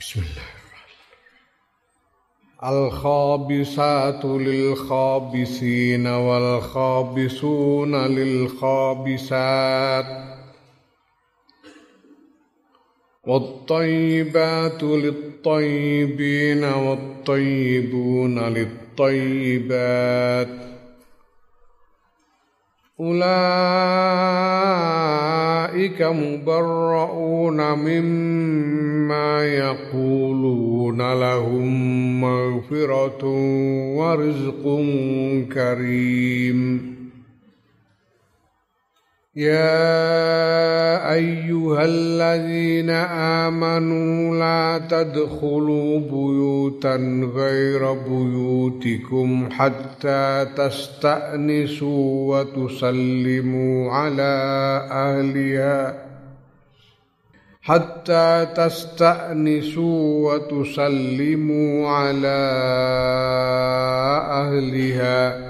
بسم الله الخابسات للخابسين والخابسون للخابسات. والطيبات للطيبين والطيبون للطيبات. أولئك مبرؤون مما يقولون لهم مغفرة ورزق كريم. يا أيها الذين آمنوا لا تدخلوا بيوتا غير بيوتكم حتى تستأنسوا وتسلموا على أهلها حتى تستأنسوا وتسلموا على أهلها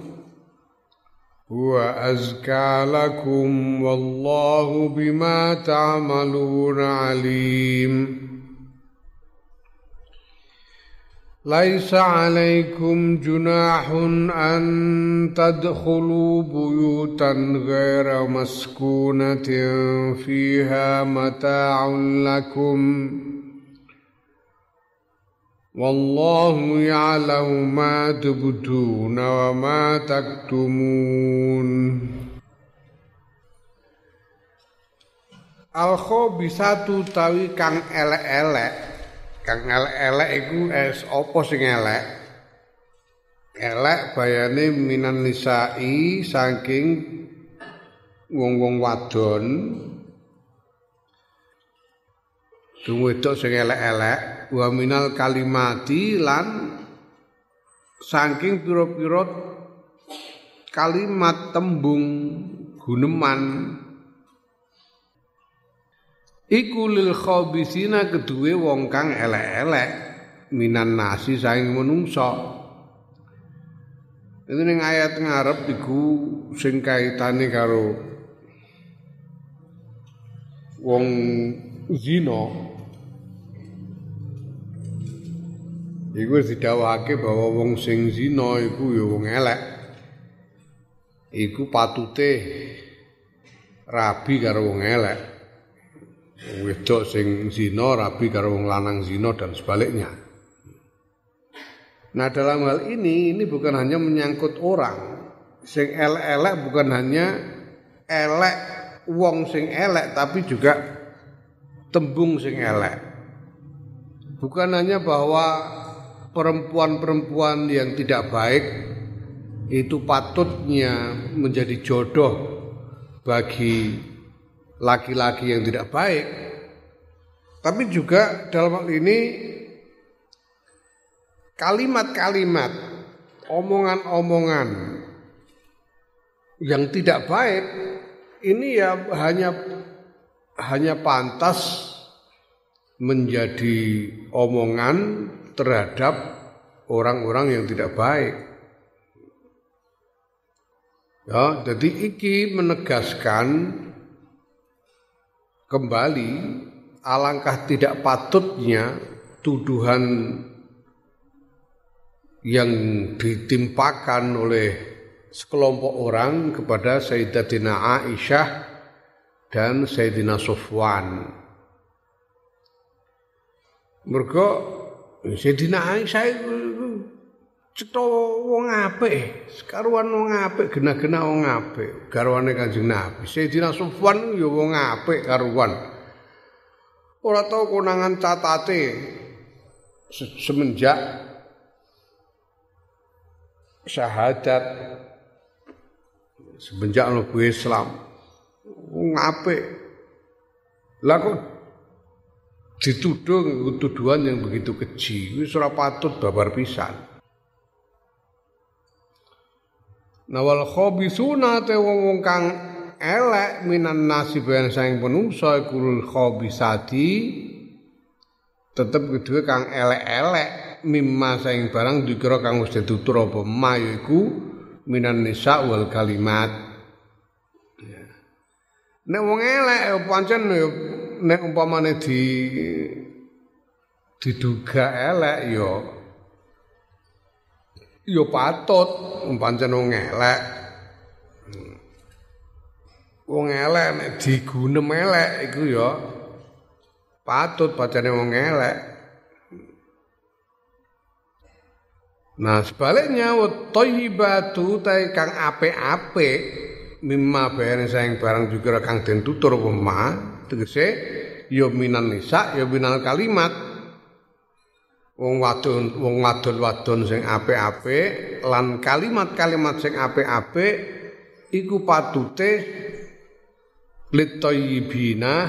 هو أزكى لكم والله بما تعملون عليم. ليس عليكم جناح أن تدخلوا بيوتا غير مسكونة فيها متاع لكم والله يعلم ما تبدون وما تكتمون Al khabisatu tawi kang elek-elek. Kang elek-elek iku es apa sing elek? Elek bayane minan nisai saking wong-wong wadon. Wedok sing elek-elek wa minal kalimati lan saking pira-pira kalimat tembung guneman. Iku lil khabisina keduwe wong kang elek-elek minan nasi saing menungso Ini ning ayat ngarep iku sing kaitane karo wong zina Iku didhawuhake bahwa wong sing zina iku ya wong elek. Iku patute rabi karo wong elek. Wedok sing zina rabi karo wong lanang zina dan sebaliknya. Nah dalam hal ini ini bukan hanya menyangkut orang. Sing elek-elek bukan hanya elek wong sing elek tapi juga tembung sing elek. Bukan hanya bahwa perempuan-perempuan yang tidak baik itu patutnya menjadi jodoh bagi laki-laki yang tidak baik. Tapi juga dalam hal ini kalimat-kalimat, omongan-omongan yang tidak baik ini ya hanya hanya pantas menjadi omongan terhadap orang-orang yang tidak baik. Ya, jadi iki menegaskan kembali alangkah tidak patutnya tuduhan yang ditimpakan oleh sekelompok orang kepada Sayyidatina Aisyah dan Sayyidina Sofwan. Mereka Sayyidina Aisyah iku cetha wong apik, sekaruan wong apik, genah-genah wong apik, garwane Kanjeng Nabi. Sayyidina Sufwan ya wong apik karuan. Ora tau konangan catate semenjak syahadat semenjak mlebu Islam. Wong apik. Lah kok dituduh tuduhan yang begitu keji wis ora patut babar pisan Nawal khabisuna te wong kang elek minan nasib yang saing penungsa iku khabisati tetep kedua kang elek-elek mimma saing barang dikira kang wis ditutur apa ma minan nisa wal kalimat ya. nek wong elek ya pancen ya nek umpamane di diduga elek yo yo patut. Pancen wong elek. Wong elek nek digunem elek iku yo patut pancene wong elek. Nah sebaliknya wa thayyibatu ta kang apik-apik mimma bayane saing barang juga kang den tutur tegese ya minan nisa ya minal kalimat. Wong wadon wong wadon-wadon sing apik-apik lan kalimat-kalimat sing apik-apik iku patute litoyibina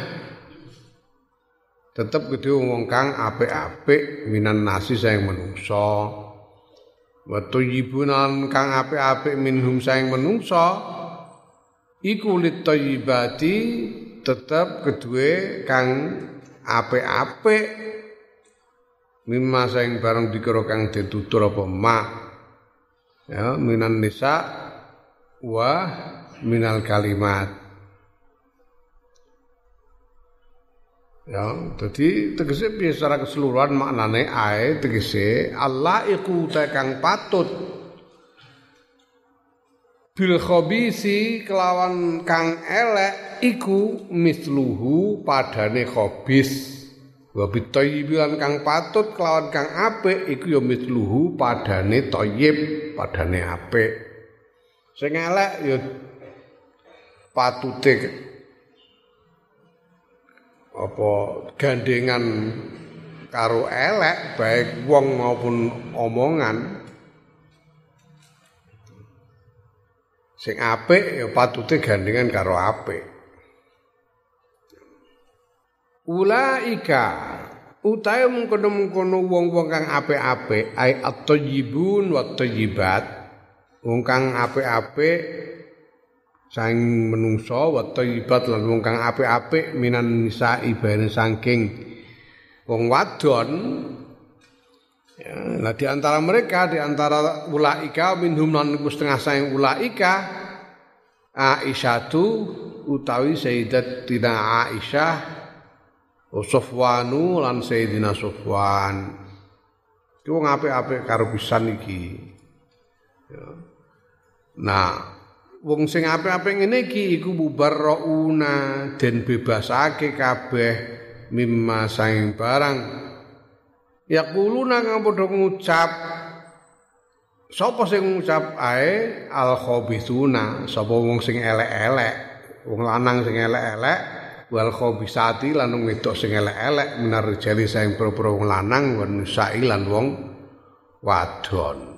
tetep gede wong kang apik-apik minan nasi sing menungso. Wa tuyyibunan kang apik-apik minhum sing menungso. Iku litoyibati tetap kedua kang apik-apik. Mimma saing barang dikira kang ditutur apa mak. Ya minan nisa wa minal kalimat. Ya jadi tegese secara keseluruhan maknane ae tegese Allah iku kang patut bil khabisi kelawan kang elek iku misluhu padane khabis. Wa bitayyiban kang patut kelawan kang apik iku ya misluhu padane thayyib padane apik. Sing elek ya patute apa gandengan karo elek baik wong maupun omongan Sing apik ya patute gandengan karo apik. Ulaika utahe mengkono-mengkono wong-wong kang apik-apik ai at-thayyibun wa thayyibat wong kang apik-apik sang menungso wa thayyibat lan wong kang apik-apik minan nisa ibane saking wong wadon Nah di antara mereka, di antara ulaika minhum lan setengah sayang ulaika Aisyatu utawi Sayyidatina Aisyah Sofwanu lan Sayyidina Sofwan. Iki wong apik-apik karo pisan iki. Ya. Nah, wong sing apik-apik ngene iki iku mubarrauna den bebasake kabeh mimma saing barang Yaquluna kang padha ngucap Sapa sing ngucap ae al khabithuna sapa wong sing elek-elek wong lanang sing elek-elek wal khabisati lan wong wedok sing elek-elek minar jali sing pro-pro wong lanang wan nisai lan wong wadon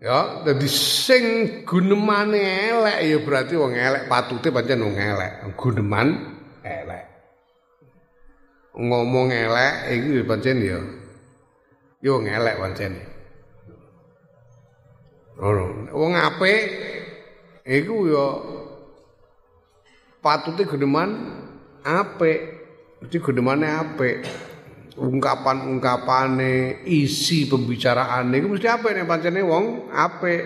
Ya, dadi sing gunemane elek ya berarti wong elek patute pancen wong elek. Guneman elek. Ngomong elek iku pancen ya. Yo ngelek pancen. Ora wong apik iku ya patute geneman apik. Mesti genemane apik. Ungkapan-ungkapane isi pembicaraane iku mesti apik nek pancene wong apik.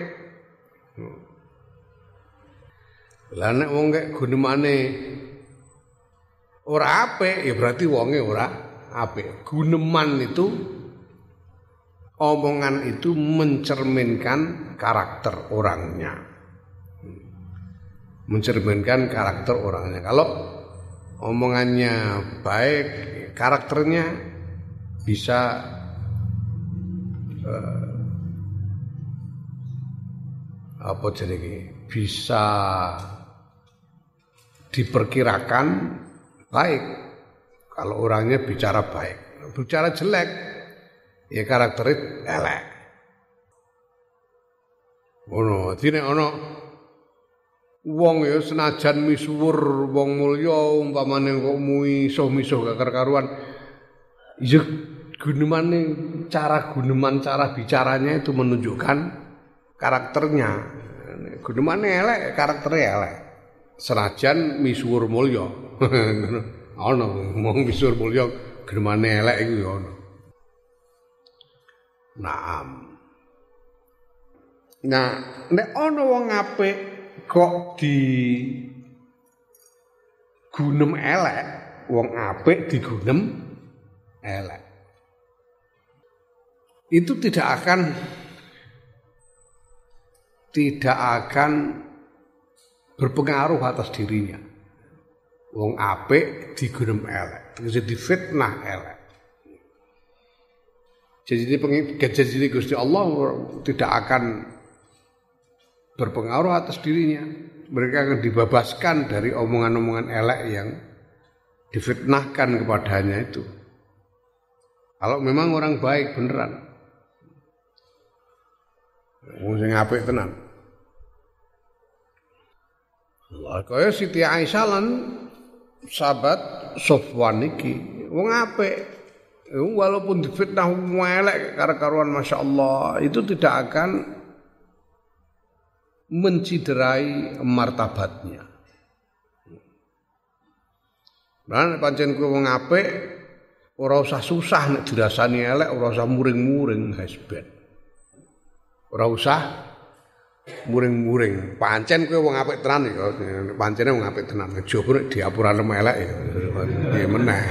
Lah nek wong kek genemane ora apik ya berarti wonge ora apik. Guneman itu omongan itu mencerminkan karakter orangnya. Mencerminkan karakter orangnya. Kalau omongannya baik, karakternya bisa uh, apa jadi bisa diperkirakan baik. Kalau orangnya bicara baik, bicara jelek, ya karakterit elek. Ono, dine ono wong ya senajan misuwur wong mulya umpamane kok misuh-misuh gak karuan ya gunemane cara guneman cara bicaranya itu menunjukkan karakternya. Gunemane elek karakternya elek. Senajan misuwur mulya ana wong misuwur mulya gunemane elek iku ya ana Naam. Nah, nek ana wong apik kok di gunem elek, wong apik digunem elek. Itu tidak akan tidak akan berpengaruh atas dirinya. Wong apik digunem elek, jadi fitnah elek. Jadi janji Gusti Allah tidak akan berpengaruh atas dirinya. Mereka akan dibebaskan dari omongan-omongan elek yang difitnahkan kepadanya itu. Kalau memang orang baik beneran. Wong sing apik tenan. Allah kaya Siti Aisyah sahabat Sofwan iki wong apik walaupun difitnah melek karena karuan masya Allah itu tidak akan menciderai martabatnya. Dan pancen kowe wong apik ora usah susah nek dirasani elek, ora usah muring-muring hasben. Ora usah muring-muring. Pancen kowe wong apik tenan ya, pancene wong apik tenan. Coba nek diapurane elek ya. Ya meneh.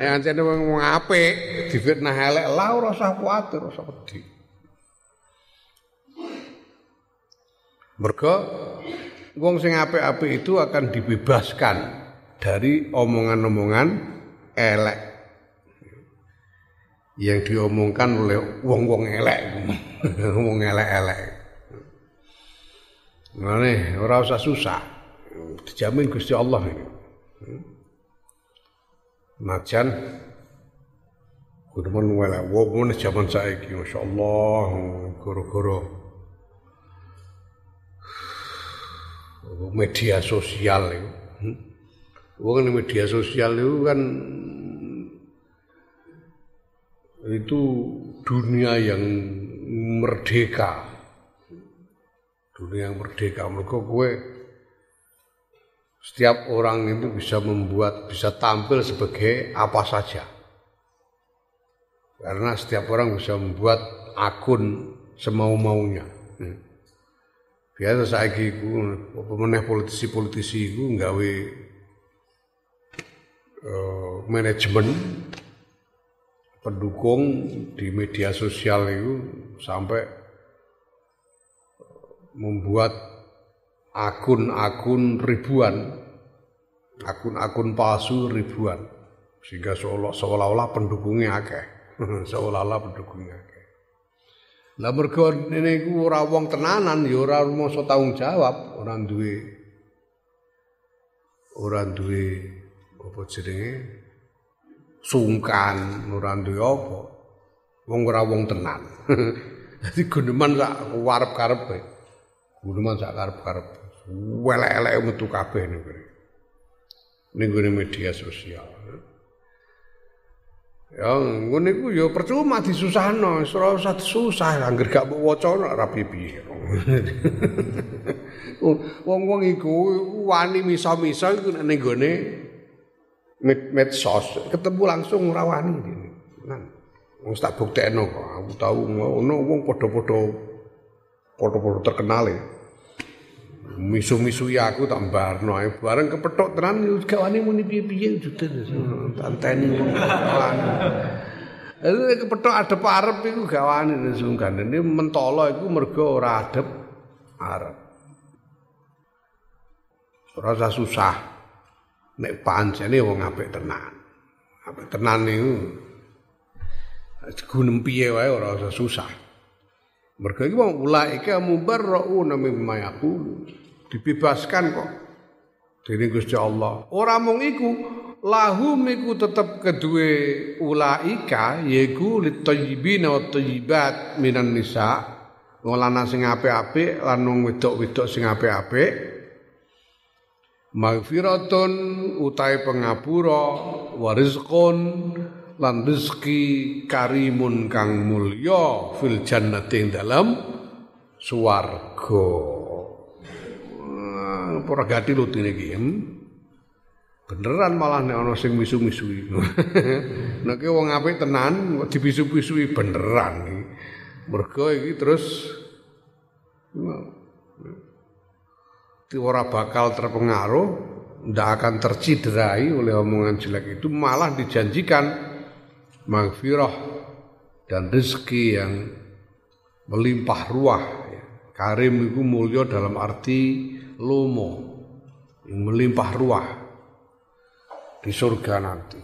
Ya ancene wong apik difitnah elek lah ora usah kuwatir, ora usah wedi. Mergo wong sing apik-apik itu akan dibebaskan dari omongan-omongan elek yang diomongkan oleh wong-wong elek, wong elek-elek. Ngene, ora usah susah. Dijamin Gusti Allah ini. Najan Kudemen wala wong zaman saiki masyaallah goro-goro media sosial itu. Hmm? Wong media sosial itu kan itu dunia yang merdeka. Dunia yang merdeka. Mereka gue setiap orang itu bisa membuat, bisa tampil sebagai apa saja. Karena setiap orang bisa membuat akun semau-maunya. Hmm. Biasa saya iku pemenang politisi-politisi itu nggawe uh, manajemen pendukung di media sosial itu sampai membuat akun-akun ribuan, akun-akun palsu ribuan, sehingga seolah-olah pendukungnya akeh, seolah-olah pendukungnya akeh. Lah mergo ini iku ora wong tenanan ya ora masa tanggung jawab, ora duwe ora duwe apa jenenge sungkan, ora duwe apa. Wong ora wong tenan. Dadi guneman sak warep-karepe. Guneman sak karep-karepe welek-elek metu kabeh niku. Ning media sosial. Ya ngene iku ya percuma disusahno, ora usah susah angger gak mbok waca ora piye. Wong-wong iku wani misa-misa iku ning gone medsos, ketemu langsung ora wani. Nah, wong tak buktekno kok, aku tahu ngono wong padha-padha padha-padha terkenal ya misu-misu ya aku tak barno ae bareng kepethuk tenan gawane muni piye-piye judes tanteni Itu kepethuk adep arep iku gawane sungkan. Ini mentolo iku mergo ora adep arep. Ora usah susah. Nek pancene wong apik tenan. Apik tenan niku gunem piye wae ora usah susah. Mergo iki wong ulaika mubarrauna mimma yaqulu dibebaskan kok dening Gusti Allah. Ora mung iku, lahum iku tetep kedue ulaika yaiku litayyibin wa tayyibat minan nisa. Wong lanang sing apik-apik lan wong wedok-wedok sing apik-apik Magfiratun utai pengapura warizqun lan rezeki karimun kang mulya fil jannati dalam swarga. Ora gati lutine iki. Beneran malah nek ana sing misu-misui. nek wong apik tenan dibisu-bisui beneran. Mergo iki terus ora bakal terpengaruh, tidak akan terciderai oleh omongan jelek itu, malah dijanjikan maghfirah dan rezeki yang melimpah ruah. Karim itu mulia dalam arti lomo, yang melimpah ruah di surga nanti.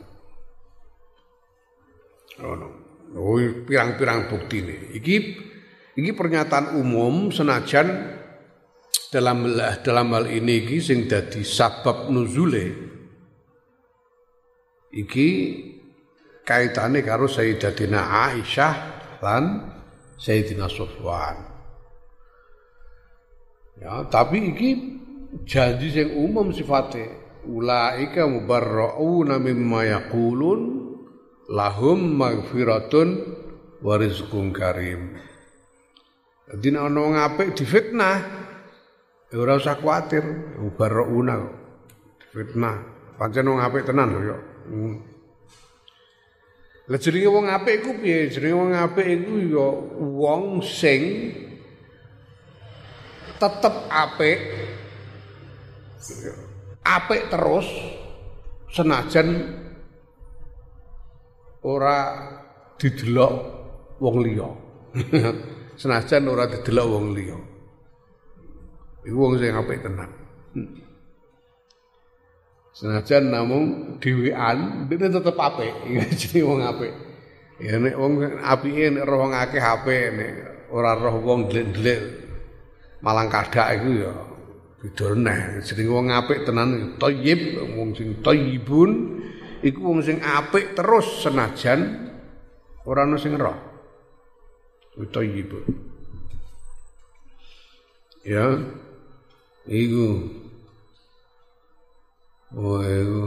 Oh, no. oh pirang-pirang bukti ini. Iki, iki pernyataan umum senajan dalam dalam hal ini iki sing dadi sabab nuzule iki kaitane karo Sayyidatina Aisyah lan Sayyidina Sufwan. Ya, tapi iki janji sing umum sifatnya ulaika mubarrauna mimma yaqulun lahum maghfiratun wa rizqun karim. Jadi nek ana wong apik difitnah, ya ora usah kuwatir, mubarrauna fitnah. Pancen wong apik tenan lho ya. Hmm. Lah jenenge wong apik iku piye? Jenenge wong apik iku ya wong sing tetep apik. Apik terus senajan ora didelok wong liya. senajan ora didelok wong liya. Iku wong sing apik tenan. Senajan namung dhewean dene tetep apik, jenenge wong apik. Ya nek wong apike nek roh wong akeh apik nek ora roh wong dlek-dlek malang kadak iku ya beda neh. Jenenge wong apik tenan thayyib, wong sing thayyibun iku wong sing apik terus senajan ora ana sing roh. Thayyibun. Ya. Iku Oh, iku.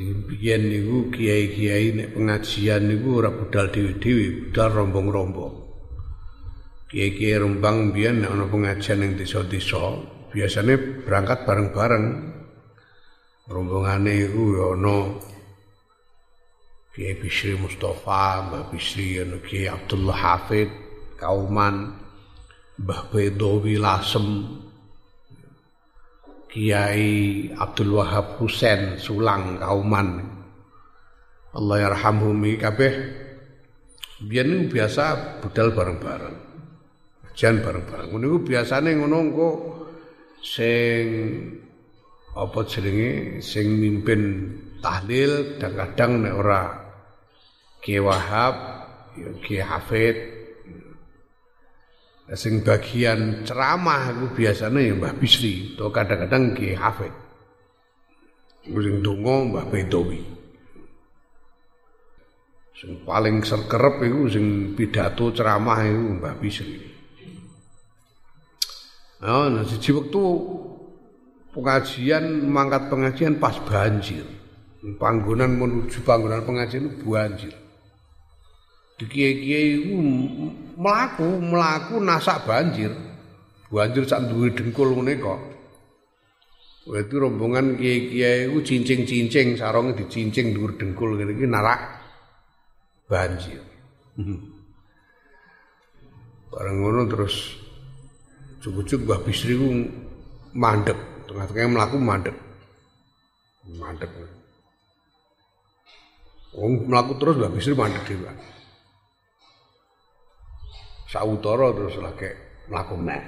Biyen niku kiai-kiai nek pengajian niku ora budal dhewe-dhewe, budal rombong-rombong. Kiai-kiai Rembang biyen nek ana pengajian ning desa-desa, biasanya berangkat bareng-bareng. Rombongane iku ya ana Kiai Bisri Mustafa, Mbah Bisri, ana Kiai Abdullah Hafid, Kauman, Mbah Bedowi Lasem, Kiai Abdul Wahab Husain Sulang Kauman. Allah yarhamhum kabeh biyen biasa budal bareng-bareng. Jan bareng-bareng. Niku biasane ngono engko sing apa jenenge sing mimpin tahlil kadang-kadang nek ora Kiai Wahab, ya Kiai Hafid, sing bagian ceramah itu biasanya ya Mbah Bisri atau kadang-kadang Ki Hafid. Sing donga Mbah Bedowi. Sing paling serkerep itu sing pidato ceramah itu Mbah Bisri. Nah, nah siji waktu pengajian mangkat pengajian pas banjir. Panggonan menuju panggonan pengajian itu banjir di kiai-kiai itu melaku melaku nasak banjir. Banjir sak duwe dengkul ngene kok. Itu rombongan kiai-kiai itu cincing-cincing sarongnya dicincing dhuwur dengkul ngene iki narak banjir. Bareng ngono terus cukup-cukup Mbah Bisri ku mandek tengah-tengah melaku mandek. Mandek. Wong melaku terus Mbah Bisri mandek dhewe sautara terus lagi mlaku meneh.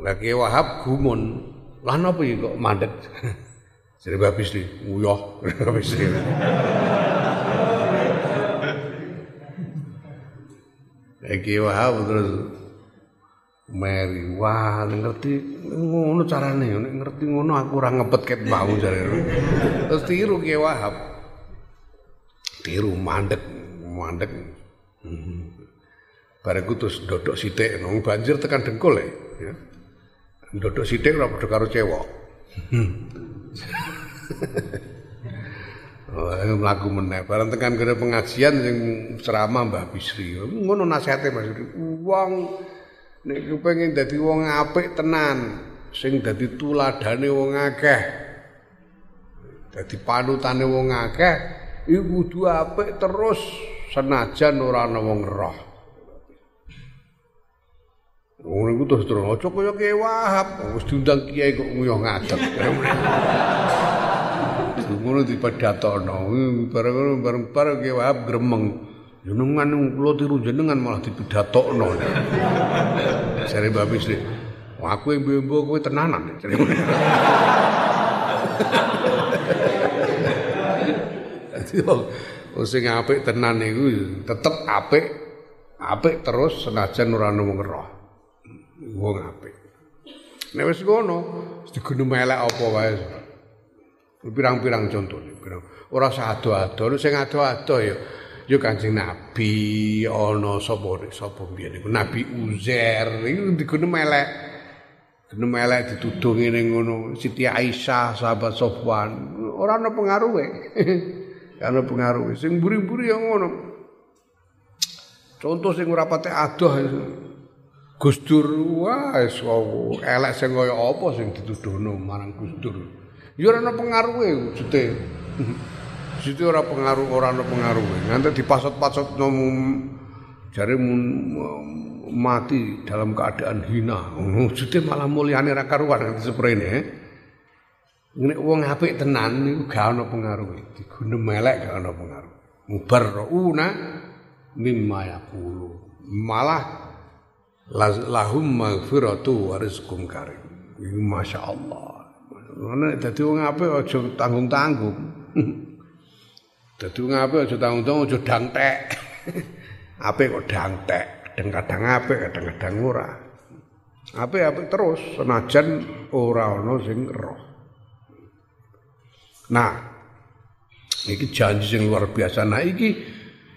Lagi Wahab gumun. Lah napa iki kok mandek? Jadi babis di uyoh babis di. Lagi Wahab terus Mary, wah ngerti ngono carane, ngerti ngono aku ora ngepet ket mau jare. Terus tiru Ki Wahab. Tiru mandek, mandek. Hmm. Barengku terus dodok sithik nang banjir tekan dengkul ya. Ndodok sithik ora padha karo cewek. Oh, mlaku meneh bareng tekan kene pengajian sing ceramah Mbah Bisri. Ngono nasihate Mas. Wong nek kepengin dadi wong apik tenan, sing dadi tuladane wong akeh. Dadi panutane wong akeh iku kudu apik terus senajan ora ana wong roh. Ngono iku terus terus aja kaya Kiai Wahab, wis diundang kiai kok nguyah ngadeg. ngono dipadatono bareng bareng bareng Ki Wahab gremeng. Jenengan kula tiru jenengan malah dipidatokno jare Mbak Bisri aku yang mbembo kowe tenanan. Dadi sing apik tenan niku tetep apik apik terus senajan ora ono wong apik nek wis ngono digunu melek apa wae Pirang-pirang contoh pirang. Ora usah ado-ado, sing ado-ado ya ya Kanjeng Nabi ana sapa sapa biyen Nabi Uzair iku digone melek. Gene melek dituduh ngene ngono Siti Aisyah sahabat Sofwan ora ana pengaruhe. ana pengaruhe sing buri-buri yang ngono. Contoh sing ora pate adoh Gus Dur wis elek sing kaya apa sing dituduhno marang Gus Dur. Ya ora ana pengaruhe wujude. Wujude ora pengaruh ora ana pengaruhe. Nganti dipasot-pasot jare mati dalam keadaan hina. Wujude malah mulyane ra karuan nganti seprene. Nek wong apik tenan niku gak ana pengaruhe. Digune melek gak ana pengaruh. Mubarrauna mimma yaqulu. Malah lahum maghfiratu wa rizqum karim. Masya Allah. Ana dadi wong apik aja tanggung-tanggung. Dadi wong apik aja tanggung-tanggung aja dangtek. apik kok dangtek, kadang kadang apik, kadang-kadang ora. Apik-apik terus senajan ora ana sing roh. Nah, iki janji sing luar biasa. Nah, iki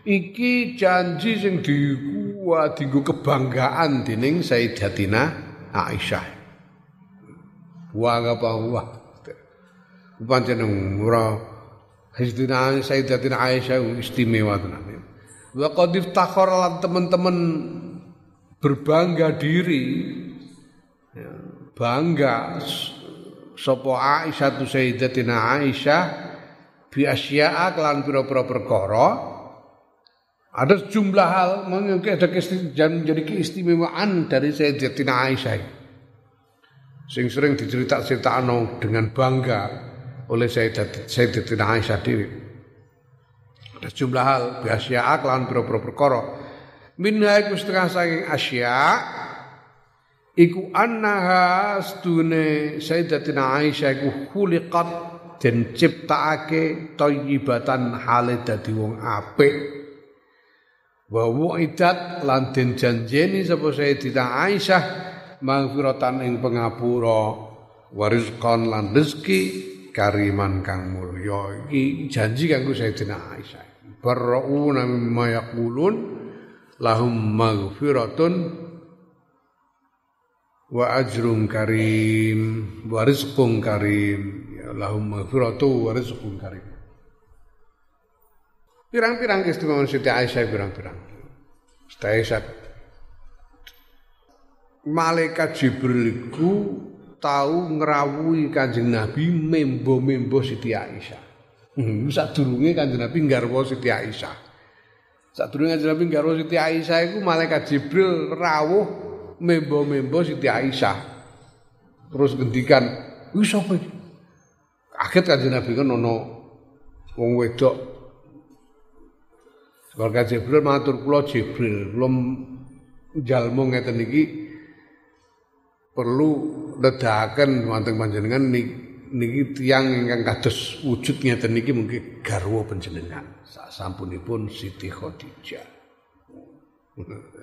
iki janji sing dikuat dienggo kebanggaan dening Sayyidatina Aisyah. wa apa wa pancen ora Sayyidina Sayyidatina Aisyah istimewa tenan. Wa qad iftakhara lan teman-teman berbangga diri ya, bangga sapa Aisyah tu Sayyidatina Aisyah bi asya'a kelan pira-pira perkara ada sejumlah hal mungkin ada jadi keistimewaan dari Sayyidatina Aisyah sing sering dicerita-ceritakno dengan bangga oleh Sayyidatina Aisyah dewi. Ada sejumlah hal biasa aklan pira-pira perkara. Minha iku setengah saking asya iku annaha stune Sayyidatina Aisyah iku khuliqat den ciptakake thayyibatan hale dadi wong apik. Wa wu'idat lan den janjeni sapa Sayyidatina Aisyah maghfiratan ing pengapura warizqan lan rezeki kariman kang mulya. Iki janji kanggo Sayyidina Aisyah. Barrauna mimma yaqulun lahum maghfiratun wa ajrun karim wa rizqun karim. Ya lahum maghfiratu wa rizqun karim pirang-pirang istimewa Siti Aisyah pirang-pirang Siti Aisyah malaikat Jibril iku tahu ngrawuhi Kanjeng Nabi membo-membo Siti Aisyah. Hmm, sadurunge Kanjeng Nabi nggarwa Siti Aisyah. Sadurunge Kanjeng Nabi nggarwa Siti Aisyah iku malaikat Jibril rawuh membo-membo Siti Aisyah. Terus ngendikan, "Wis sapa iki?" Kaget Kanjeng Nabi kan ono wong wedok. Keluarga Jibril matur kula Jibril, kula jalmu ngeten iki perlu ledakan wonten panjenengan niki tiang ingkang kados wujud ngeten niki mungkin garwa panjenengan sasampunipun Siti Khadijah.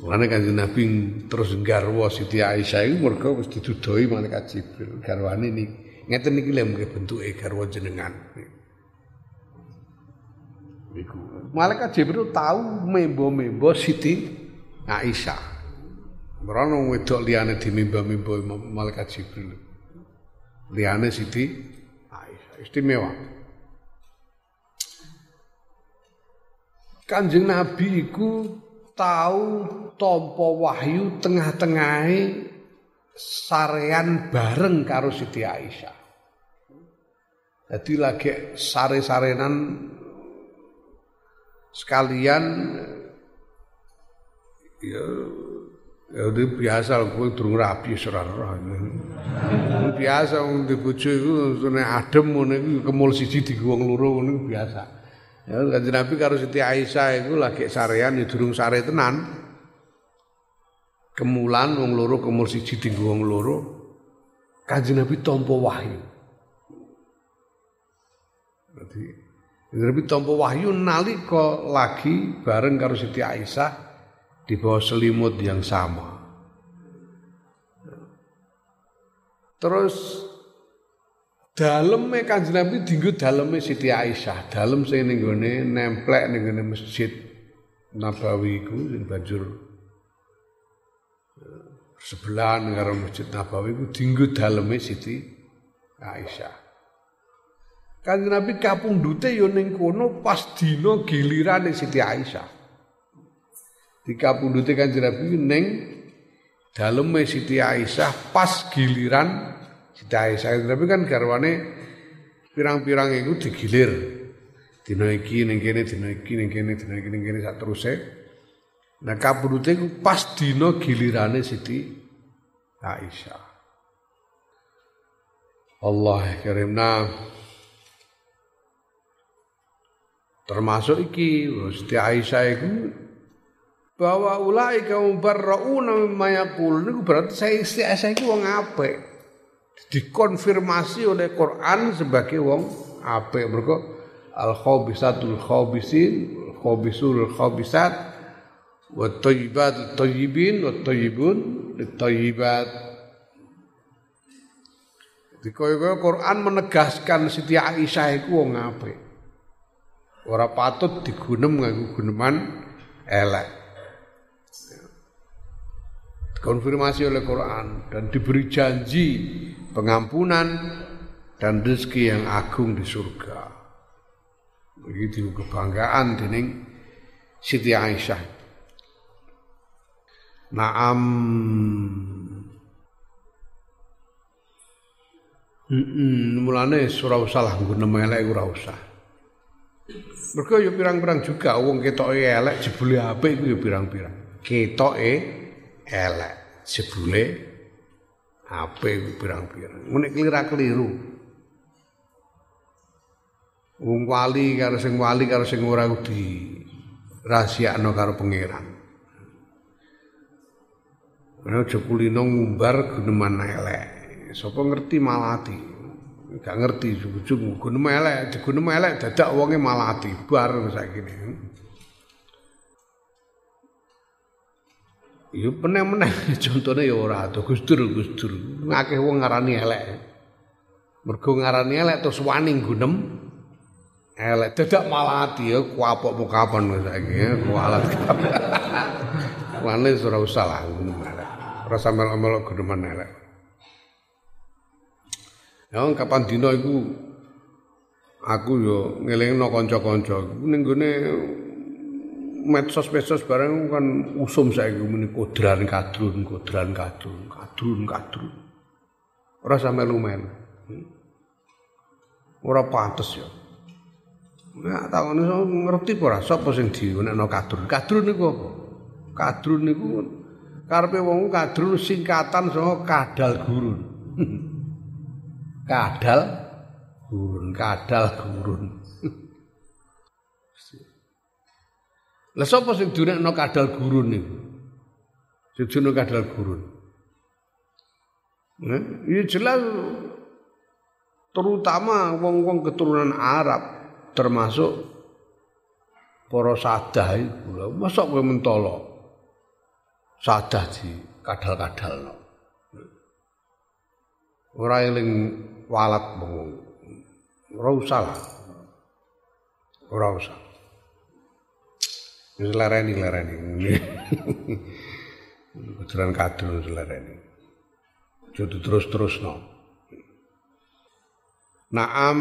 Mulane kanjeng Nabi terus garwa Siti Aisyah iku mergo wis didudoi malaikat Jibril garwane niki ngeten niki lho mungkin bentuke garwa jenengan. Niku. Malaikat Jibril tahu membo-membo Siti Aisyah. Merana wedok liyane dimimba-mimba malaikat Jibril. Liyane Siti Aisyah istimewa. Kanjeng Nabi iku tahu tampa wahyu tengah-tengahe sarean bareng karo Siti Aisyah. Jadi lagi sare-sarenan sekalian ya Ya itu biasa kowe durung rapi ora Biasa wong di bojo iku nek adem ngono iku kemul siji di wong loro ngono biasa. Ya Kanjeng Nabi karo Siti Aisyah iku lagi sarean ya durung sare tenan. Kemulan wong loro kemul siji di wong loro. Kanjeng Nabi tampa wahyu. Dadi Nabi tampa wahyu nalika lagi bareng karo Siti Aisyah di bawah selimut yang sama. Terus daleme Kanjeng Nabi dienggo daleme Siti Aisyah, dalem sing ning gone nemplek ning gone Masjid Nabawi iku sing banjur sebelahan karo Masjid Nabawi iku dienggo daleme Siti Aisyah. Kanjeng Nabi kapundhute yo ning kono pas dina gilirane Siti Aisyah. Dikapundhute Kanjeng Nabi ning daleme Siti Aisyah pas giliran Siti Aisyah. Tapi kan garwane pirang-pirang itu digilir. Dina iki ning kene dina iki ning kene dina iki ning kene sak teruse nah kapundhute iku pas dina gilirane Siti Aisyah. Allah karimna termasuk iki Siti Aisyah itu bahwa ulai kaum barrauna mimma yaqul niku berarti saya saya iki wong apik. Dikonfirmasi oleh Quran sebagai wong apik. Mergo al khabisatul khabisin khabisul khabisat wa thayyibat thayyibin wa thayyibun thayyibat di kaya Quran menegaskan Siti Aisyah iku wong apik ora patut digunem nganggo guneman elek konfirmasi oleh Quran dan diberi janji pengampunan dan rezeki yang agung di surga. Begitu kebanggaan dening Siti Aisyah. Naam Hmm, mulane ora usah lah nggo elek usah. Mergo ya pirang-pirang juga wong ketoke elek jebule apik iku ya pirang-pirang. Ketoke elek jebule ape pirang-pirang nek kelira keliru wong wali karo sing wali karo sing ora di rahasiakno karo pangeran Ana aja kulino ngumbar guneman elek. Sapa ngerti malati. Gak ngerti ujug-ujug guneman elek, guneman elek dadak wonge malati bar saiki. Ya meneh-meneh contone ya ora ado Gus Dur Gus. Ngakeh wong ngarani elek. Mergo ngarani elek terus wani gunem elek dadak malah ati ya kuapok mau kapan saiki ya kualat. Wani ora usah lah gunem elek. Ora samel-mel guneman elek. Ya kapan dina iku aku yo ngelingno kanca-kanca ning gone medsos-medsos barang kan usum saiki muni kodran kadrun, kodran kadrun, kadrun kadrun. Ora sampe lumen. Ora pantes ya. Nek takon iso ngerti ora sapa sing diunekno kadrun. Kadrun niku apa? Kadrun niku karepe wong kadrun singkatan saka kadal gurun. kadal gurun, kadal gurun. Lah sapa sing dunekno kadal gurun niku? Dunekno kadal gurun. Nah, ini jelas terutama wong-wong keturunan Arab termasuk para sadah iku mosok kowe mentolo sadah di kadal-kadal ora eling walat mong ora usah lah ora usah Wis lereni lereni. Kejaran kadrun selereni. Jodoh terus-terus no. Naam.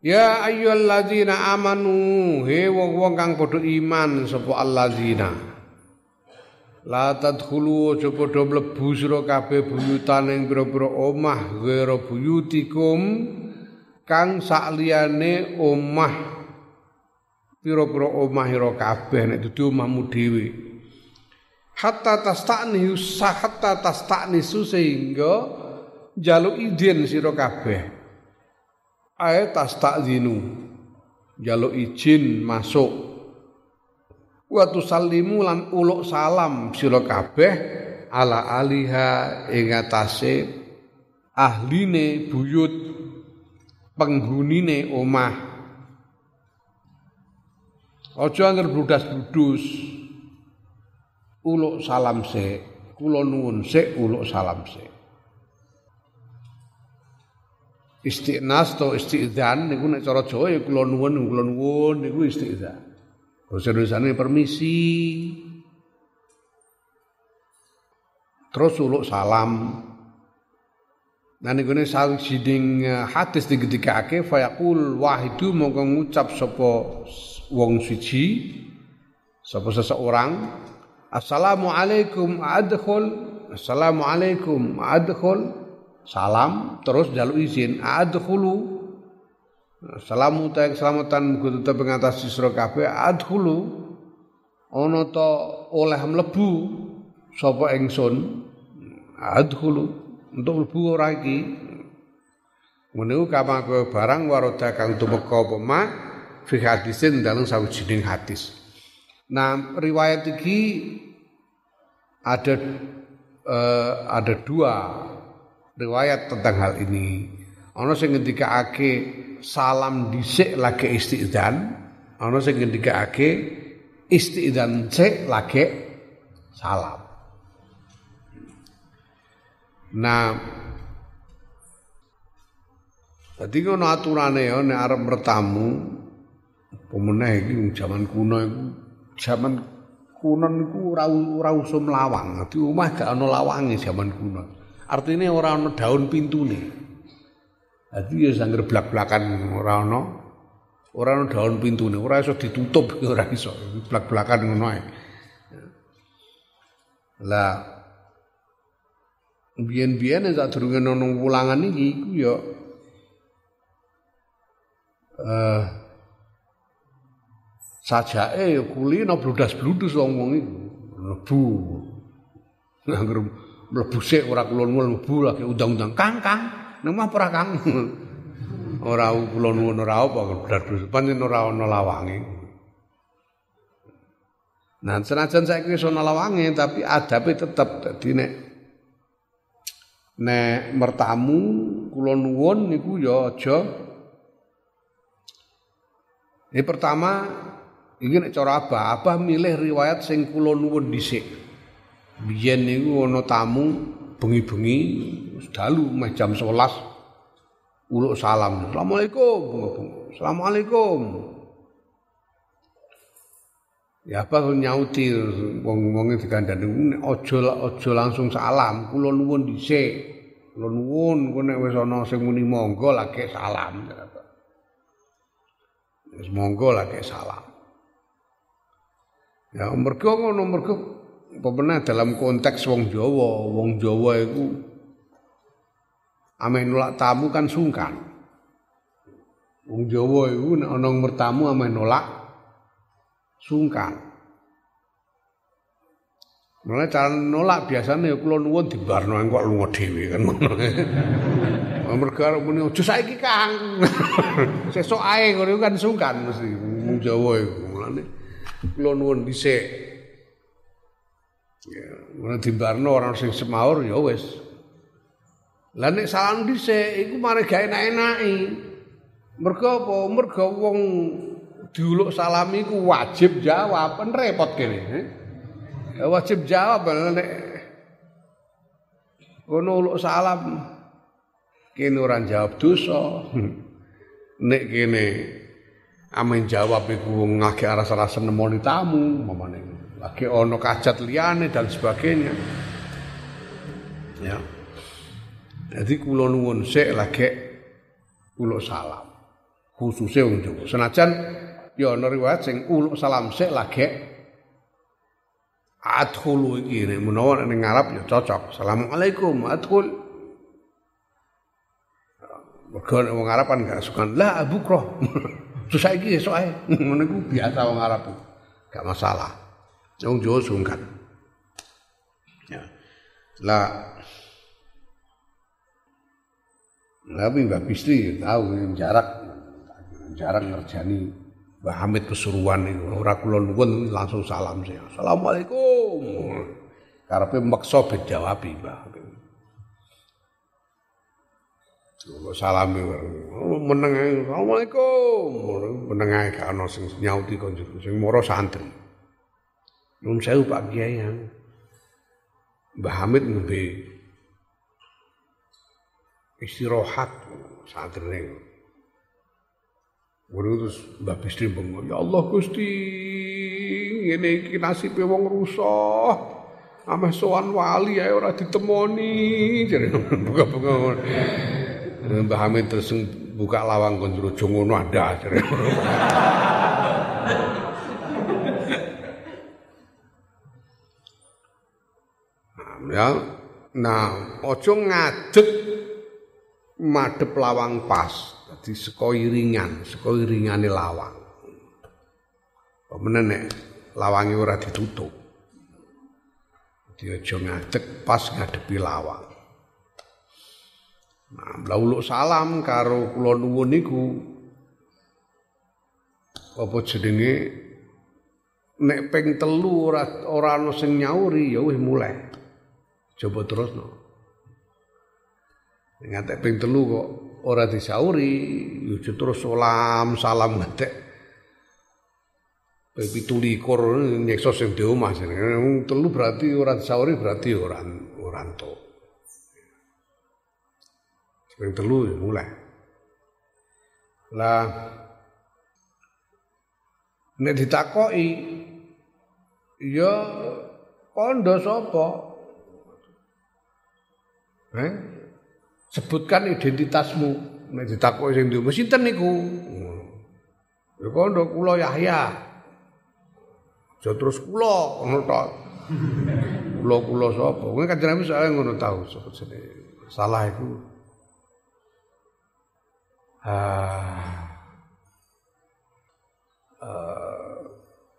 Ya ayyuhalladzina amanu he wong-wong kang padha iman sapa alladzina La tadkhulu aja padha mlebu sira kabeh buyutan ing pira-pira omah ghairu buyutikum kang sakliyane omah pira-pira omah ira kabeh nek dudu omahmu dhewe. Hatta tastani hatta tastani sehingga jaluk izin sira kabeh ae tastazinu jaluk izin masuk wa tusallimu lan uluk salam sira kabeh ala aliha ing atase ahline buyut penghunine omah. Aja angger bludas-bludus. Uluk salam sik kula nuwun sik uluk salam sik. Istiqnas atau istiqdan niku nek cara Jawa ya kula nuwun kula nuwun niku istiqdan. Bahasa Indonesia permisi. Terus uluk salam. Nah niku ne sawijining hadis digedhekake fayaqul wahidu mongko ngucap sapa wong siji sapa seseorang Assalamualaikum adkhul Assalamualaikum adkhul salam terus jaluk izin adkhulu salamu ta keselamatan muga tetep ngatasi sira kabeh adkhulu ana ta oleh mlebu sapa ingsun. Adkhulu untuk mlebu ora iki. Ngene ku kamaku barang waroda kang tumeka apa ma fi hadisin dalam sawijining hadis. Nah riwayat iki ada uh, ada dua riwayat tentang hal ini. Ana sing ngendikake salam dhisik lagi istidzan, ana sing ngendikake istidzan cek lagi salam. Nah, Dadi ngono aturane ya nek arep bertamu pemeneh iki jaman kuno iku jaman kuno niku ora ora usum lawang. Dadi omah gak ana lawange jaman kuno. Artinya orang ana daun nih. Jadi ya sangger blak-blakan orang ana ora ana daun nih. ora iso ditutup ora iso, blak-blakan ngono ae. Lah biyen-biyen sak durunge ana wulangan iki iku ya eh sajake ya kuli no bludas-bludus wong-wong iku. Lebu. Angger mlebu sik ora kulon mlebu lagi undang-undang Kang Kang nang mah ora Kang. Ora kulon nuwun ora apa blas pancen ora ana lawange. Nah senajan saiki wis ana lawange tapi adabe tetep dadi nek nek mertamu kula nuwun niku ya aja. Ini pertama iki nek cara Abah, Abah milih riwayat sing kula nuwun dhisik. biyen niku ana tamu bengi-bengi dalu meh jam 11 uluk salam. Assalamualaikum. Assalamualaikum. Ya apa nyauti wong-wonge digandani aja aja langsung salam, kula nuwun dhisik. Kula nuwun kok nek wis ana sing muni monggo lagi salam. Wis monggo lagi salam. Ya mergo ngono mergo apa dalam konteks wong Jawa, wong Jawa itu ameh nolak tamu kan sungkan. Wong Jawa itu nek ana mertamu ameh nolak sungkan. Mulai cara nolak biasanya kula nuwun dibarno kok lunga dhewe kan ngono. Mergo arep muni aja saiki Kang. Sesuk ae kan sungkan mesti wong Jawa iku. Mulane kula nuwun dhisik Ya, ora dimbarno orang sing semaur ya wis. Lah nek salam dhisik iku mari gawe enak-enaki. Mergo apa? Mergo wong diuluk salam iku wajib jawab, pen repot kene. Ya, wajib jawab nek ngono uluk salam kene ora jawab dosa. Nek kene amen jawab iku ngake rasa-rasa nemoni tamu mamane lagi ono kajat liane dan sebagainya. Ya. Jadi kula nuwun sik lagi kula salam. Khususnya Jawa. Senajan ya ana riwayat sing uluk salam sik lagi adkhulu iki menawa ning Arab ya cocok. Assalamualaikum adkhul. Mergo wong Arab kan gak suka. La abukro susah iki esuk ae. Biasa wong Arab gak masalah wong Jawa sungkan ya lah tapi Mbak Bistri tahu jarak jarak ngerjani Mbah Hamid kesuruhan itu ora kula nuwun langsung salam saya. Assalamualaikum. Karepe maksa dijawab Mbah. Kula salam meneng Assalamualaikum. Meneng ae gak ana sing nyauti konjuk sing santri. Nun sewu Pak Kiai yang Mbah Hamid ngombe istirahat santri Waduh terus Mbak Bistri bengok, ya Allah Gusti, ini iki nasibe wong rusuh. Ameh sowan wali ae ora ditemoni. Jare buka-buka. Mbah Hamid terus buka lawang kon jero ngono ada ya nah ojo ngadeg madep lawang pas dadi saka iringan, saka iringane lawang. Pemene nek lawange ora ditutup. Dadi aja ngadeg pas ngadepi lawang. Nah, lauluk salam karo kula nuwun niku apa jenenge nek ping telu ora ora ana sing nyauri ya wis mulai. Coba terusno. Nek ping telu kok ora disauri yo terus salam salam ngedek pitu likur nyekso sing di omah telu berarti ora disauri berarti ora ora entuk. Sing telu ya mulai. Lah nek ditakoki ya kondo sapa eh? Sebutkan identitasmu. Nek ditakoki sing ndi sinten niku. Ya kondo kula Yahya. Aja terus kula ngono tok. Kula kula sapa? Kuwi kanjeng Nabi soalnya ngono tau sebut salah iku. Ah. Uh,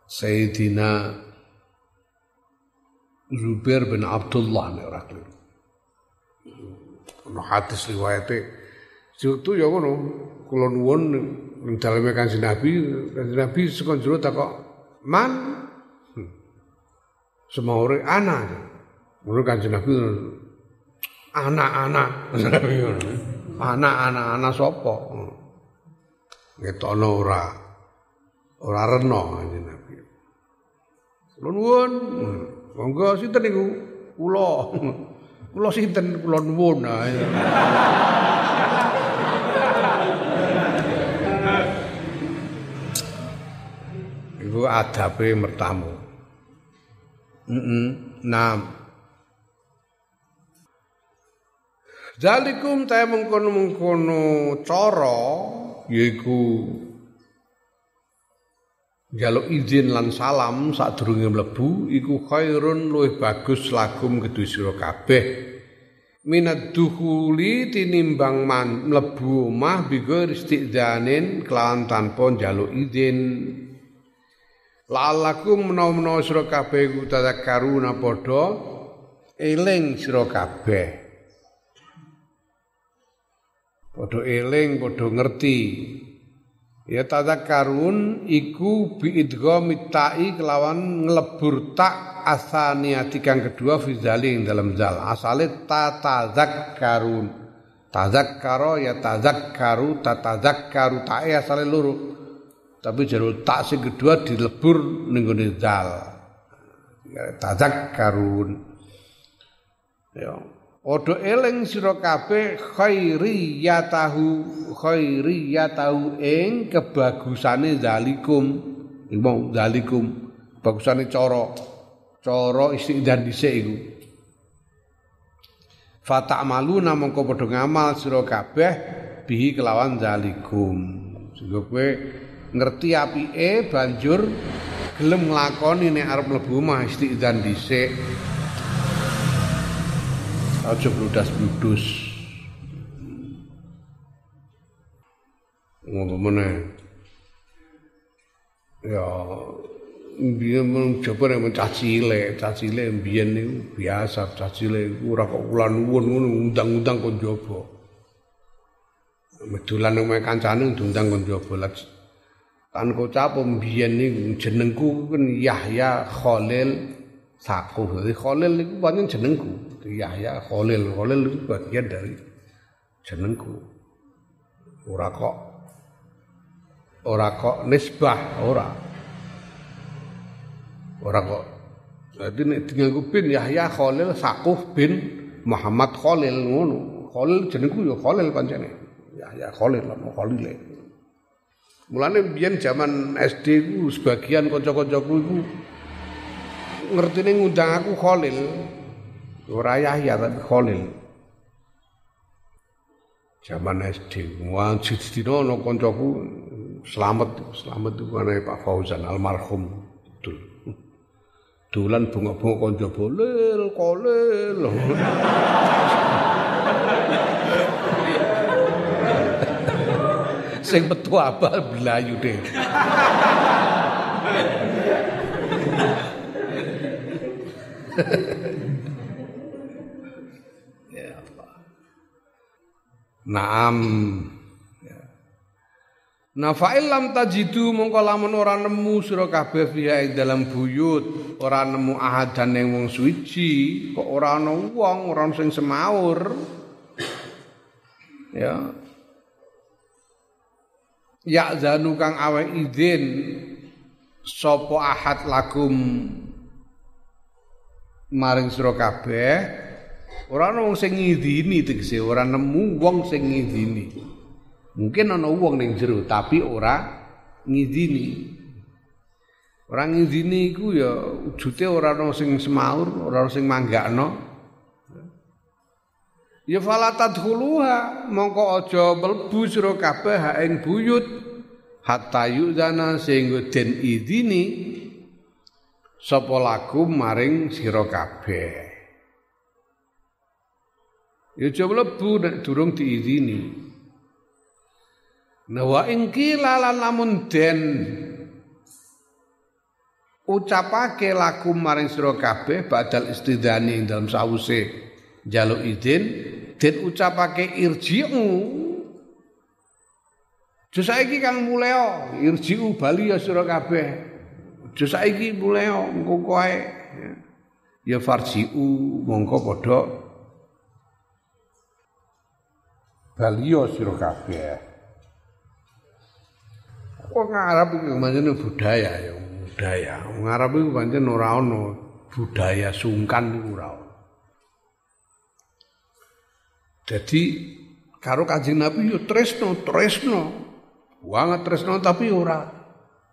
Sayyidina Zubair bin Abdullah nek ora keliru ono hadis riwayate itu ya ngono kula nuwun ning daleme Kanjeng Nabi Kanjeng Nabi saka jero takok man? Hmm. semaure ana ngono Kanjeng Nabi anak-anak. Anak-anak anak sapa? Ngetokno ora ora rena Kanjeng Nabi. Kula nuwun. Hmm. monggo sinten niku? Kula Kula sinten kula nuwun. Iku adabe mertamu. Heeh. Nah. Zalikum ta mengkono-mengkono cara yaiku Jaluk izin lan salam sadurunge mlebu iku khairun luwih bagus lagum kedue sira kabeh. Minad dukhuli tinimbang man mlebu omah bigo istizanin kelawan tanpa jaluk izin. Lalakum menawa-menawa sira kabeh iku tadakkaruna padha eling sira kabeh. Padha eling, padha ngerti. Ya tadzakarun iku biidghami ta'i kelawan nglebur tak asaniati kang kedua fi zaling dalam zal. Asale tatadzakkarun. Tadzakkara ya tadzakkaru tatadzakkaru ta'i asale loro. Tapi jero tak sing kedua dilebur ning gone zal. Ya tadzakkarun. Ya. Odo eling sira kabeh khairiyatahu khairiyatahu ing kebagusane zalikum. Iku mau zalikum. Bagusane cara cara istidzan dhisik iku. Fata'maluna mongko padha ngamal sira kabeh bihi kelawan zalikum. Sehingga kowe ngerti apike banjur gelem nglakoni nek arep mlebu mah istidzan dhisik. Aja bludas-bludus ngono meneh ya biyen men cah cilik cah cilik biyen niku biasa cah cilik ora kok kula nuwun ngono undang-undang kon jaba medulan nang kancane diundang kon jaba kan kocap biyen niku jenengku kan Yahya Khalil Sakuh. Jadi Khalil itu banyak jenengku. Yahya Khalil. Khalil itu bagian dari jenengku. Ora kok ora kok nisbah, ora. Ora kok. Jadi nek dianggo bin Yahya Khalil Sakuh bin Muhammad Khalil ngono. Khalil jenengku ya Khalil pancene. Yahya Khalil lah Khalil. Mulane biyen zaman SD ku sebagian kanca-kancaku iku ngertine ngundang aku Khalil. Ora Yahya tapi Khalil. Zaman SD, wah dino ono kancaku selamat, selamat itu ana Pak Fauzan almarhum. Betul. Dolan bunga-bunga kanca bolel, Khalil. Sing metu abal belayu deh. ya Allah. Naam. Nah fa'il lam tajidu mongko lamun ora nemu sira kabeh fiha dalam buyut, ora nemu ahadan ning wong suci, kok ora ana wong, ora sing semaur. Ya. Ya zanu kang awe izin sapa ahad lakum maring sira kabeh ora ana wong sing ngidini tegese ora nemu wong sing ngidini mungkin ana wong ning jero tapi ora ngidini ora ngidini iku ya wujute ora ana sing semaur ora ana sing manggakno. Ya fala tadkhuluha mongko aja mlebu sira kabeh ing buyut. Hatta yuzana sehingga den idini sapa laku maring sira kabeh. Ya aja mlebu nek durung diizini Nah wa ingki lalan lamun den ucapake laku maring sira kabeh badal istidani dalam sause jaluk izin den ucapake irji'u. Jus saiki kang muleo irji'u bali ya sira kabeh. Aja saiki mulai engko kowe ya farjiu mongko padha baliyo sira kabeh. Wong Arab iku pancen budaya ya, budaya. Wong Arab iku pancen ora budaya sungkan iku ora Jadi karo Kanjeng Nabi yo tresno, tresno. Banget tresno tapi ora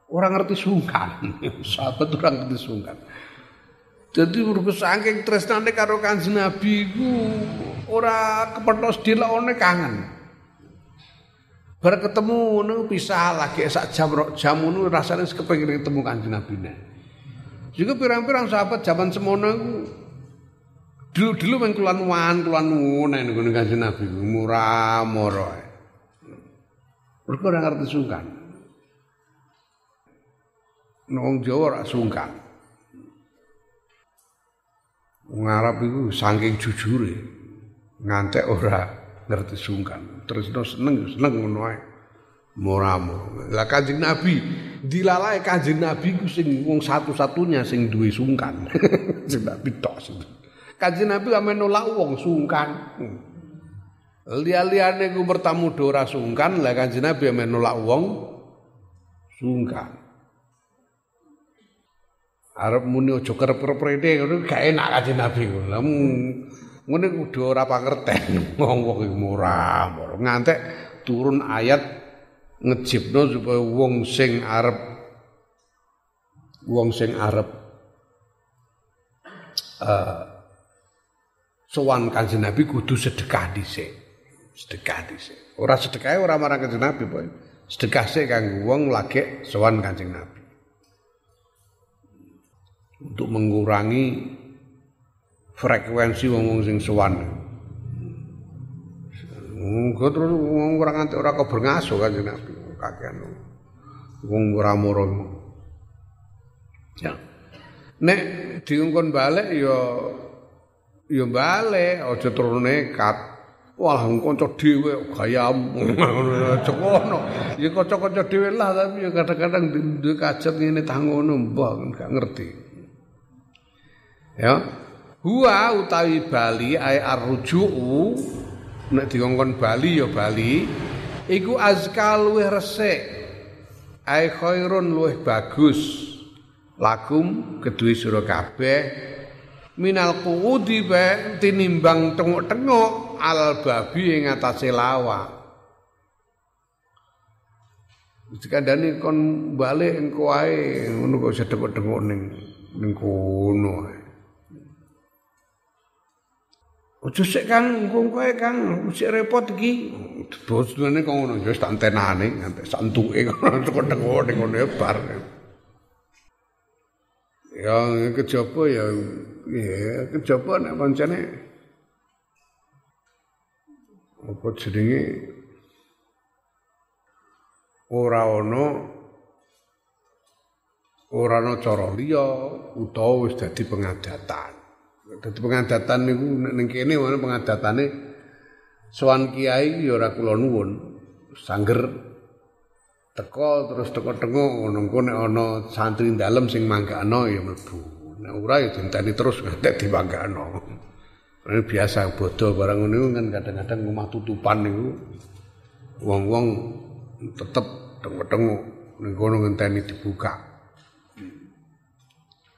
Orang ngerti sungkan. Sahabat orang ngerti sungkan. Jadi mergo saking tresnane karo Kanjeng Nabi ku ora kepethos dilokone kangen. Bar ketemu ngono pisah lagi sak jam jam ngono rasane kepengin ketemu Kanjeng Nabi. Juga pirang-pirang sahabat zaman semono iku dulu-dulu men kulan wan kulan ngono niku Kanjeng Nabi murah moro. Mergo ora ngerti sungkan. Wong Jawa ora sungkan. Wong Arab iku saking jujure ngantek ora ngerti sungkan. Terus seneng seneng ngono ae. Moramu. Lah Kanjeng Nabi dilalae Kanjeng Nabi ku sing wong satu-satunya sing duwe sungkan. sing Nabi tok. Kanjeng Nabi ame nolak wong sungkan. Liya-liyane ku bertamu ora sungkan, lah Kanjeng Nabi ame nolak wong sungkan. Arab muni aja kerep-kerep rene gak enak kanjeng Nabi. Lah Ngene kudu ora pangerten wong-wong murah, ngantek turun ayat ngejibno supaya wong sing arep wong sing arep uh, sowan Kanjeng Nabi kudu sedekah dhisik. Sedekah dhisik. Ora sedekah ora marang Kanjeng Nabi, pokoke sedekah sik kanggo wong lagi sowan Kanjeng Nabi. Untuk mengurangi frekuensi wong-wong sing sowan. Engko terus wong ora nganti ora kober ngaso Kanjeng Nabi kakean. Wong ora moro. Ya. Nek diungkon balik ya ya balik aja terus nekat. Wah, kanca dhewe gayamu ngono cekono. Ya kanca-kanca dhewe lah tapi ya kadang-kadang duwe kajet ngene tah ngono mbah gak ngerti. Ya. Huwa utawi Bali ay arruju'u nek dikongkon Bali ya Bali iku azka luwih resik. Ay khairun luwih bagus. Lakum kedue sira kabeh minal qu'udi ba tinimbang tengok-tengok al babi ing atase lawa. Dikandani kon balik engko ae ngono kok sedek-dekok ning ning kono ae. Ojo sik Kang, engko kowe Kang, sik repot iki. Bosane kok ngono ya tak tenane nganti santuke kono tekok-tekok ning ngono bar. Ya kejaba ya ya kejaba nek pancene apa jenenge ora ana ora ana cara liya utawa wis dadi pengadatan. Dadi pengadatan niku ning kene ana pengadatane sowan kiai ya ora kula nuwun sangger teko terus teko-teko ngono engko nek ana santri dalem sing manggakno ya mlebu. Nek ora ya dinteni terus ngantek dimanggakno. Ini biasa bodoh barang ngono kan kadang-kadang omah tutupan niku wong-wong tetep tengok-tengok ning kono ngenteni dibuka.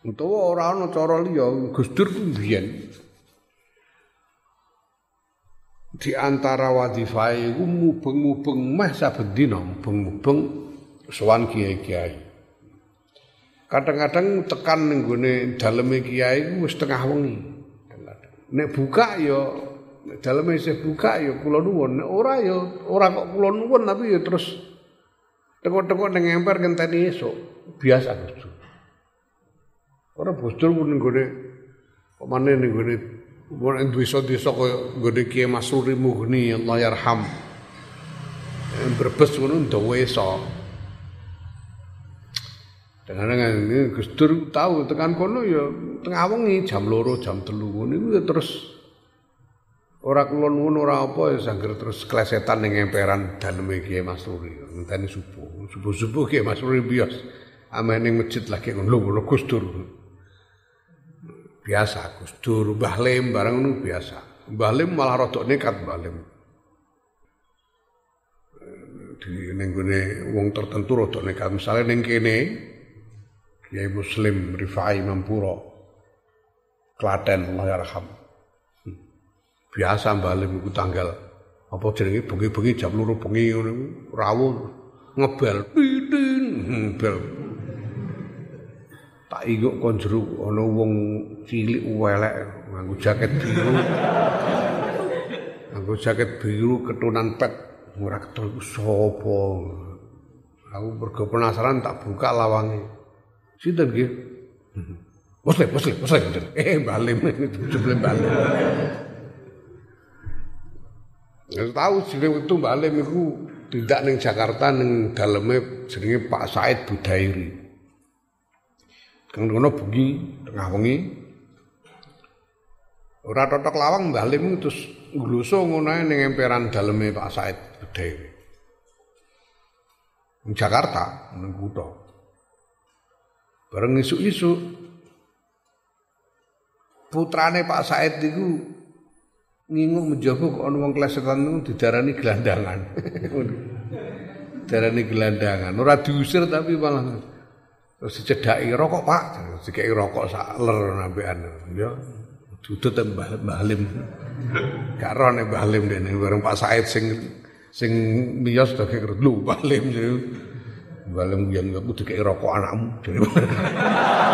Utawa ora ana cara liya Gus Dur ku biyen di antara wadifah mubeng-mubeng meh saben dina mubeng-mubeng sowan kiai-kiai. Kadang-kadang tekan ning gone daleme kiai iku wis tengah wengi. Nek buka ya daleme isih buka ya kula nuwun, nek ora ya ora kok kula nuwun tapi ya terus tengok-tengok ning emper ngenteni esuk. Biasa Gus. Ora bosdur ning gone kok maneh ning gone Mun desa-desa kaya nggone Kiai Masruri Mughni Allah yarham. Brebes ngono ndawa esa. Dengan ini Gus tahu tekan kono ya tengah wengi jam loro jam telu ngono ya terus ora kulon ngono ora apa ya sangger terus klesetan ning emperan daleme Kiai Masruri. Ngenteni subuh. Subuh-subuh Kiai Masruri bias. Ame ning masjid lagi ngono Gus Dur biasa Gus Dur, Mbah Lim barang ngono biasa. Mbah Lim malah rada nekat Mbah Lim. Di ning wong tertentu rada nekat. Misale ning kene Kiai Muslim Rifai Mampuro Klaten Allah yarham. Biasa Mbah Lim iku tanggal apa jenenge bengi-bengi jam 2 bengi ngono rawuh ngebel tin bel tak inguk kon jero ana wong cilik welek nganggo jaket biru nganggo jaket biru ketunan pet ora ketemu sapa aku mergo penasaran tak buka lawange sinten nggih Muslim, muslim, muslim. Eh, balim itu sebelum balim. Ya tahu sebelum itu balim itu tidak neng Jakarta neng dalamnya jenenge Pak Said Budairi. Kang kono bengi tengah wengi. Ora totok lawang Mbah Lim terus ngluso ngono ning emperan daleme Pak Said Dhewe. Ning Jakarta, ning kutha. Bareng isuk-isuk putrane Pak Said iku nginguk menjaba kok ana wong klesetan niku didarani gelandangan. didarani gelandangan. Ora diusir tapi malah Terus dicedhaki rokok, Pak. Dikeki rokok sak ler nambekan. Ya. Dudut Mbah Mbah Halim. Gak roh nek Mbah Halim dene bareng Pak Said sing sing miyos kek lu Mbah Halim. Mbah Halim yang kudu kek rokok anakmu.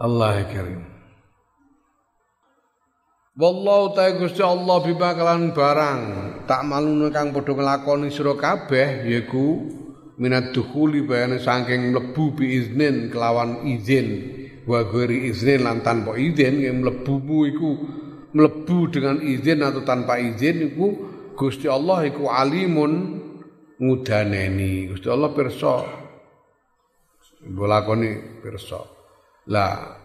Allah karim. Wallahu ta'ala Gusti Allah bibakalan barang tak malune kang padha nglakoni sira kabeh yaiku minat dukhuli bayane saking mlebu bi iznin kelawan izin. Wa ghairi iznin lan tanpa izin yang mlebumu iku mlebu dengan izin atau tanpa izin iku Gusti Allah iku alimun ngudaneni. Gusti Allah pirsa. Bolakoni pirsa. Lah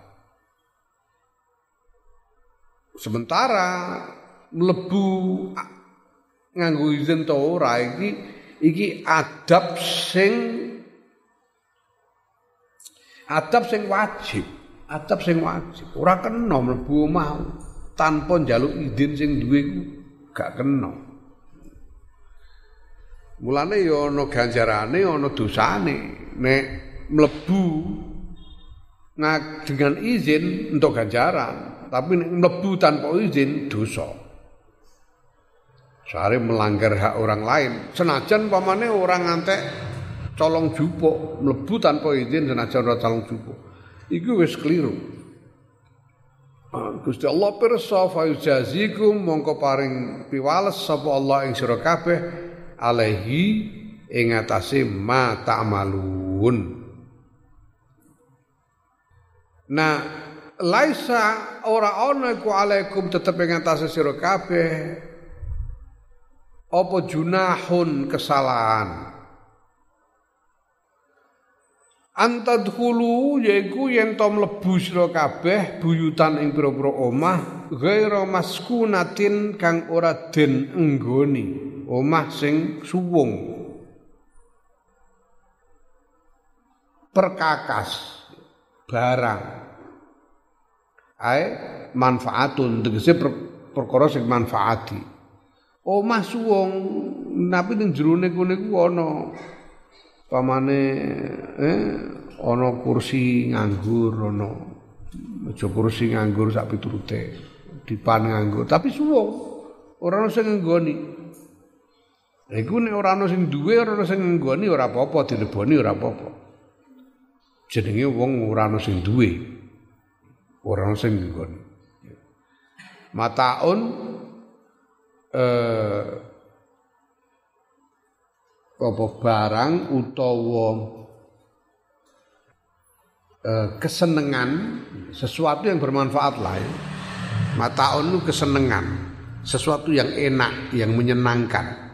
sementara mlebu nganggo izin to ora iki iki adab sing adab sing wajib adab sing wajib. Ora kena mlebu omah tanpa njaluk izin sing duwe gak kena. Mulane ya ana ganjarane ana dosane. Nek mlebu nah dengan izin untuk ganjaran tapi nek mlebu tanpa izin dosa Sare melanggar hak orang lain. Senajan pamane orang ngantek colong jupuk, mlebu tanpa izin senajan ora colong jupuk. Iku wis keliru. Ah, Gusti Allah pirsa fa yujazikum mongko paring piwales sapa Allah ing sira kabeh alaihi ing atase ma ta'malun. Nah, laisa ora ana iku alaikum tetep ing atase sira kabeh apa junahun kesalahan? Antadkhulu yaiku yen to mlebu sira kabeh buyutan ing pira-pira omah ghaira maskunatin kang ora den enggoni omah sing suwung. Perkakas barang. Ae manfaatun tegese per, perkara sing manfaati omah suwung tapi ning jerone kene ku ana pamane eh ana kursi nganggur ana aja kursi nganggur sak piturute dipan nganggur tapi suwung ora ono sing nggoni Iku nek ora ana sing duwe ora ana sing nggoni ora apa-apa dileboni ora apa-apa. Jenenge wong ora ana sing duwe. Ora ana sing nggoni. Mataun eh, apa barang utawa eh, kesenengan sesuatu yang bermanfaat lain mataun itu kesenengan sesuatu yang enak yang menyenangkan.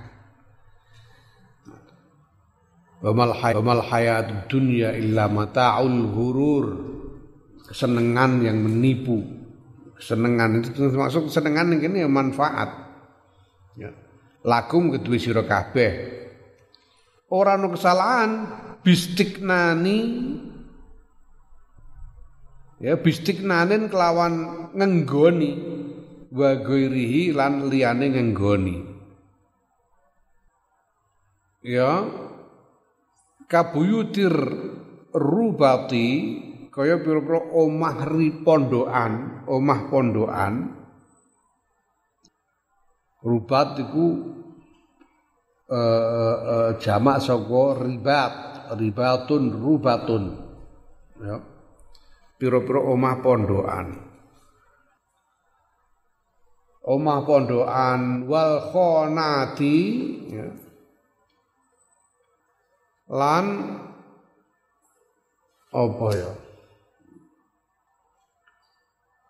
Wamal hayat dunia illa mata'ul hurur kesenangan yang menipu. Kesenangan itu termasuk kesenangan yang ini manfaat Ya. Lakum kedua sira kabeh. Ora ono kesalahan bistiknani ya bistiknanin kelawan ngenggoni wa ghairihi lan liyane ngenggoni. Ya kabuyutir rubati kaya pira-pira omah ri pondokan, omah pondokan Rubat iku uh, uh, jamak saka ribat, ribatun rubatun. Ya. Piro-piro omah pondokan. Omah pondokan wal khonati ya. Lan apa ya?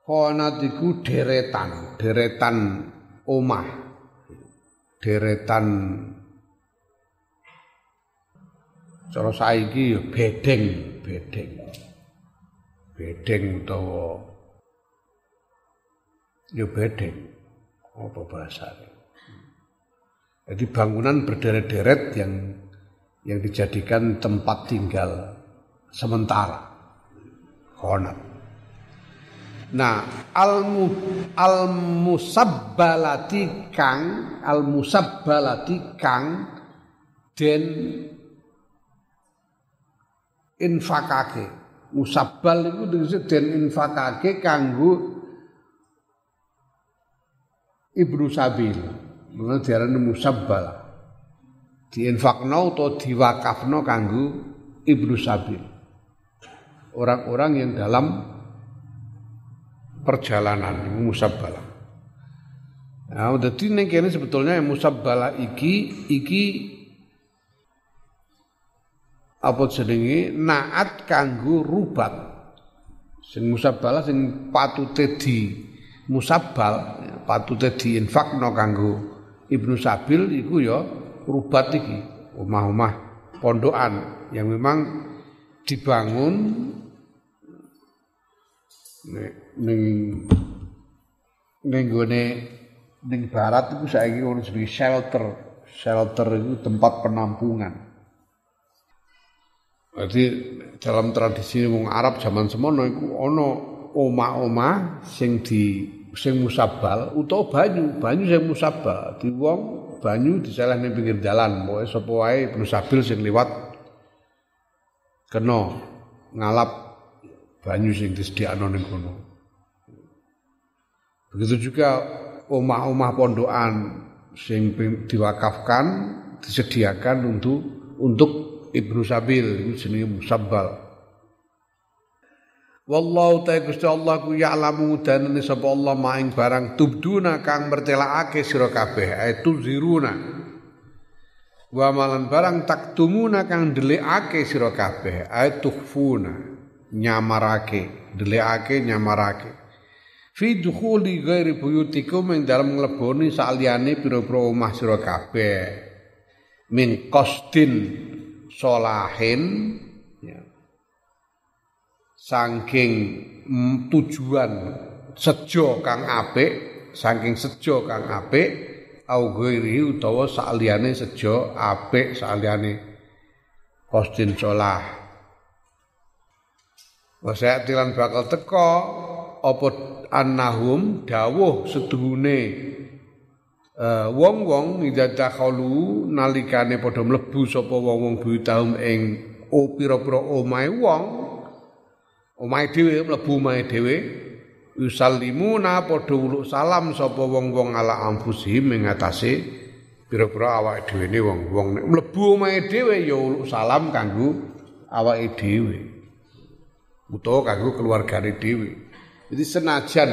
Khonat deretan, deretan omah. Deretan. Cara saiki ya bedeng bedeng. Bedeng utawa ya bedeng. Apa bahasanya jadi bangunan berderet-deret yang yang dijadikan tempat tinggal sementara. Khonat Nah, al al musabbalati kang al musabbalati kang den infakake Musabbal iku tegese den infakake kanggo Ibnu Sabil. Menurut diarani musabbal. Diinfakno atau diwakafno kanggo Ibnu Sabil. Orang-orang yang dalam perjalanan musabbal. Nah, dadi ning kene sebetulnya yang musabbala iki iki apa jenenge? Naat kanggo rubat. Sing musabbalah sing patute di musabbal patute diinfakno kanggo Ibnu Sabil iku ya rubat iki. Omah-omah pondokan yang memang dibangun ning ning gone ning barat itu saiki ono sebagai shelter shelter itu tempat penampungan Jadi dalam tradisi wong Arab zaman semono iku ana omah-omah sing di sing musabal utawa banyu, banyu sing musabal. Di wong banyu disalah ning pinggir dalan, pokoke sapa wae musabil sing liwat kena ngalap banyu sing disediakno ning kono. Begitu juga omah-omah pondokan sing diwakafkan disediakan untuk untuk Ibnu Sabil iku jenenge musabbal. Wallahu ta'ala Gusti Allah ku ya'lamu danene sapa Allah maing barang tubduna kang mertelakake sira kabeh itu ziruna. Wa malan barang taktumuna kang delikake sira kabeh tukhfuna nyamarake delikake nyamarake. Fi dukhuli ghairi buyutikum ing dalem ngleboni saliyane pira-pira omah sira kabeh. Min qasdin solahin ya. tujuan sejo kang apik saking sejo kang apik au ghairi utawa saliyane sejo apik saliyane solah Wasaya tilan bakal teko apa annahum dawuh sedune Eh, wong-wong uh, idadakhalu nalikane padha mlebu sapa wong-wong buyutahum ing o pira-pira omahe wong omahe dhewe mlebu omahe dhewe yusallimuna padha uluk salam sapa wong-wong ala anfusihim ing atase pira-pira awake dhewe wong-wong. Nek mlebu omahe dhewe ya uluk salam kanggo awake dhewe utawa kanggo keluargane dhewe jadi senajan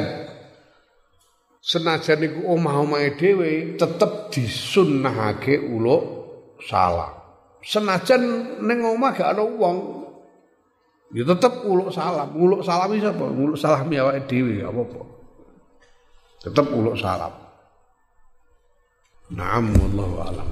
senajan iku omah-omahe dhewe tetep disunnahake uluk salam. Senajan ning omah gak ana wong ya tetep uluk salam. Uluk salam iki sapa? Uluk salam awake dhewe apa-apa. Tetep uluk salam. Naam wallahu a'lam.